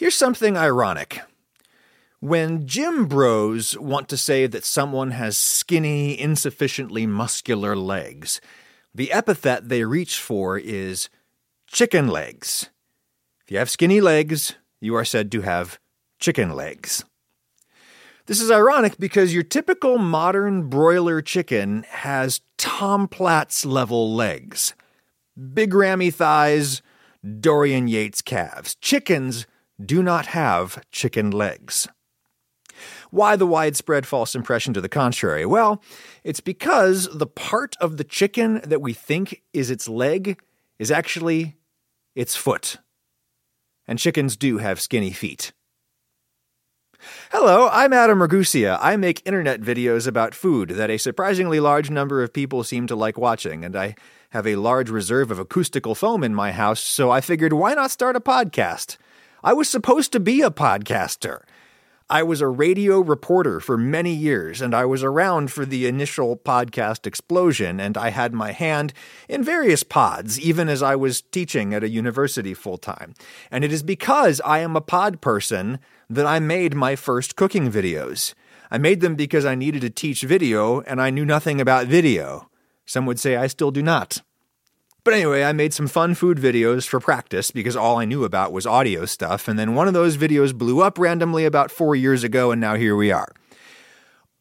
Here's something ironic. When gym bros want to say that someone has skinny, insufficiently muscular legs, the epithet they reach for is chicken legs. If you have skinny legs, you are said to have chicken legs. This is ironic because your typical modern broiler chicken has Tom Platz level legs. Big rammy thighs, Dorian Yates calves. Chickens do not have chicken legs. Why the widespread false impression to the contrary? Well, it's because the part of the chicken that we think is its leg is actually its foot. And chickens do have skinny feet. Hello, I'm Adam Ragusea. I make internet videos about food that a surprisingly large number of people seem to like watching, and I have a large reserve of acoustical foam in my house, so I figured why not start a podcast? I was supposed to be a podcaster. I was a radio reporter for many years, and I was around for the initial podcast explosion, and I had my hand in various pods, even as I was teaching at a university full time. And it is because I am a pod person that I made my first cooking videos. I made them because I needed to teach video, and I knew nothing about video. Some would say I still do not. But anyway, I made some fun food videos for practice because all I knew about was audio stuff, and then one of those videos blew up randomly about four years ago, and now here we are.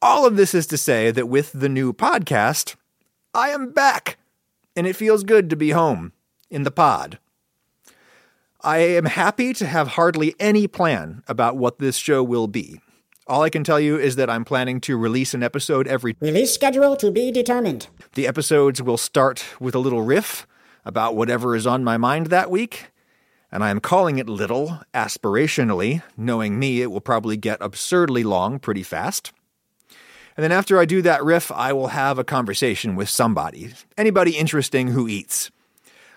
All of this is to say that with the new podcast, I am back, and it feels good to be home in the pod. I am happy to have hardly any plan about what this show will be. All I can tell you is that I'm planning to release an episode every. Release schedule to be determined. The episodes will start with a little riff about whatever is on my mind that week, and I am calling it little aspirationally. Knowing me, it will probably get absurdly long pretty fast. And then after I do that riff, I will have a conversation with somebody, anybody interesting who eats.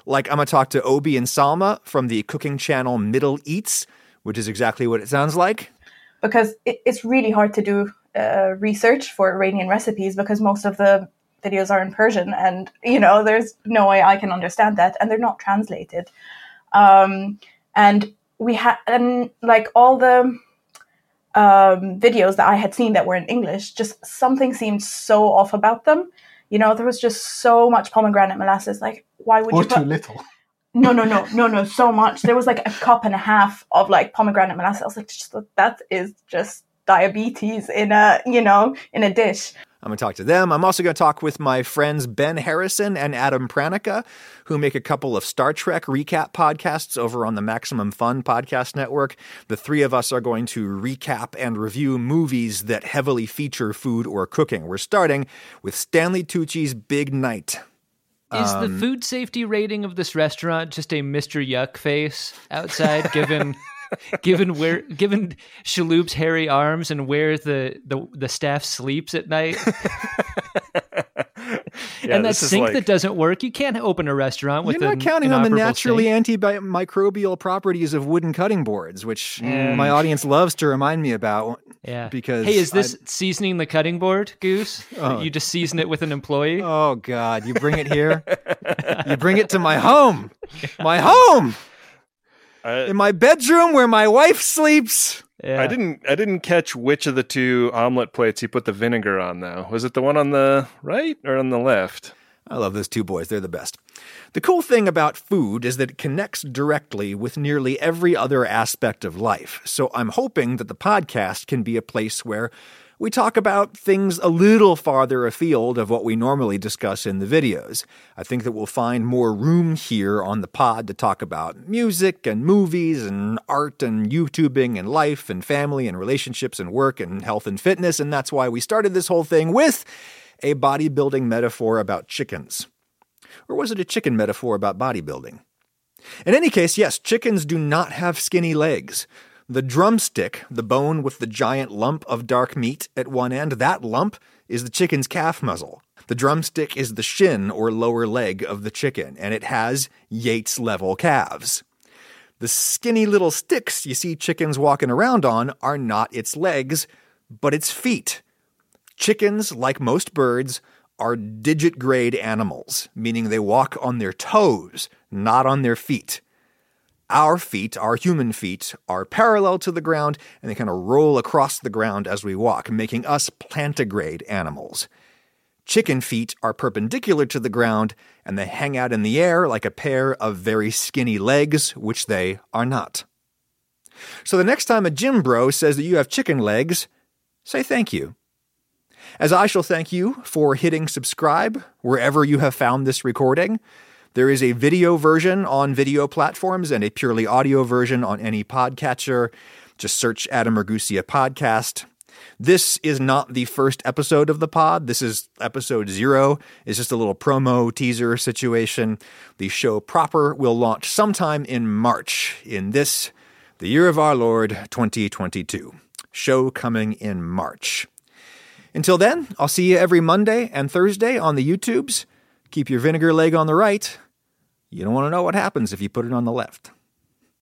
Like I'm gonna talk to Obi and Salma from the cooking channel Middle Eats, which is exactly what it sounds like. because it's really hard to do uh, research for Iranian recipes because most of the videos are in Persian, and you know, there's no way I can understand that, and they're not translated. Um, and we had, and like all the um, videos that I had seen that were in English, just something seemed so off about them. You know, there was just so much pomegranate molasses. Like, why would Or you put? too little. No, no, no, no, no, so much. There was like a cup and a half of like pomegranate molasses. I was like, just, that is just diabetes in a, you know, in a dish. I'm going to talk to them. I'm also going to talk with my friends Ben Harrison and Adam Pranica, who make a couple of Star Trek recap podcasts over on the Maximum Fun podcast network. The three of us are going to recap and review movies that heavily feature food or cooking. We're starting with Stanley Tucci's Big Night. Is the um, food safety rating of this restaurant just a Mr. Yuck face outside, given given where given Shaloup's hairy arms and where the, the, the staff sleeps at night? Yeah, and that sink like- that doesn't work. You can't open a restaurant with You're not an counting on the naturally sink. antimicrobial properties of wooden cutting boards, which Mm. my audience loves to remind me about. Yeah. because hey, is this seasoning the cutting board, Goose? Oh. You just season it with an employee? Oh God! You bring it here. you bring it to my home. My home. I, In my bedroom where my wife sleeps. yeah. I didn't. I didn't catch which of the two omelet plates you put the vinegar on. Though, was it the one on the right or on the left? I love those two boys. They're the best. The cool thing about food is that it connects directly with nearly every other aspect of life. So I'm hoping that the podcast can be a place where we talk about things a little farther afield of what we normally discuss in the videos. I think that we'll find more room here on the pod to talk about music and movies and art and YouTubing and life and family and relationships and work and health and fitness. And that's why we started this whole thing with a bodybuilding metaphor about chickens. Or was it a chicken metaphor about bodybuilding? In any case, yes, chickens do not have skinny legs. The drumstick, the bone with the giant lump of dark meat at one end, that lump is the chicken's calf muzzle. The drumstick is the shin or lower leg of the chicken, and it has Yates level calves. The skinny little sticks you see chickens walking around on are not its legs, but its feet. Chickens, like most birds, are digitigrade animals, meaning they walk on their toes, not on their feet. Our feet, our human feet, are parallel to the ground and they kind of roll across the ground as we walk, making us plantigrade animals. Chicken feet are perpendicular to the ground and they hang out in the air like a pair of very skinny legs, which they are not. So the next time a gym bro says that you have chicken legs, say thank you. As I shall thank you for hitting subscribe wherever you have found this recording. There is a video version on video platforms and a purely audio version on any podcatcher. Just search Adam Ragusea podcast. This is not the first episode of the pod. This is episode zero. It's just a little promo teaser situation. The show proper will launch sometime in March in this, the year of our Lord 2022. Show coming in March. Until then, I'll see you every Monday and Thursday on the YouTubes. Keep your vinegar leg on the right. You don't want to know what happens if you put it on the left.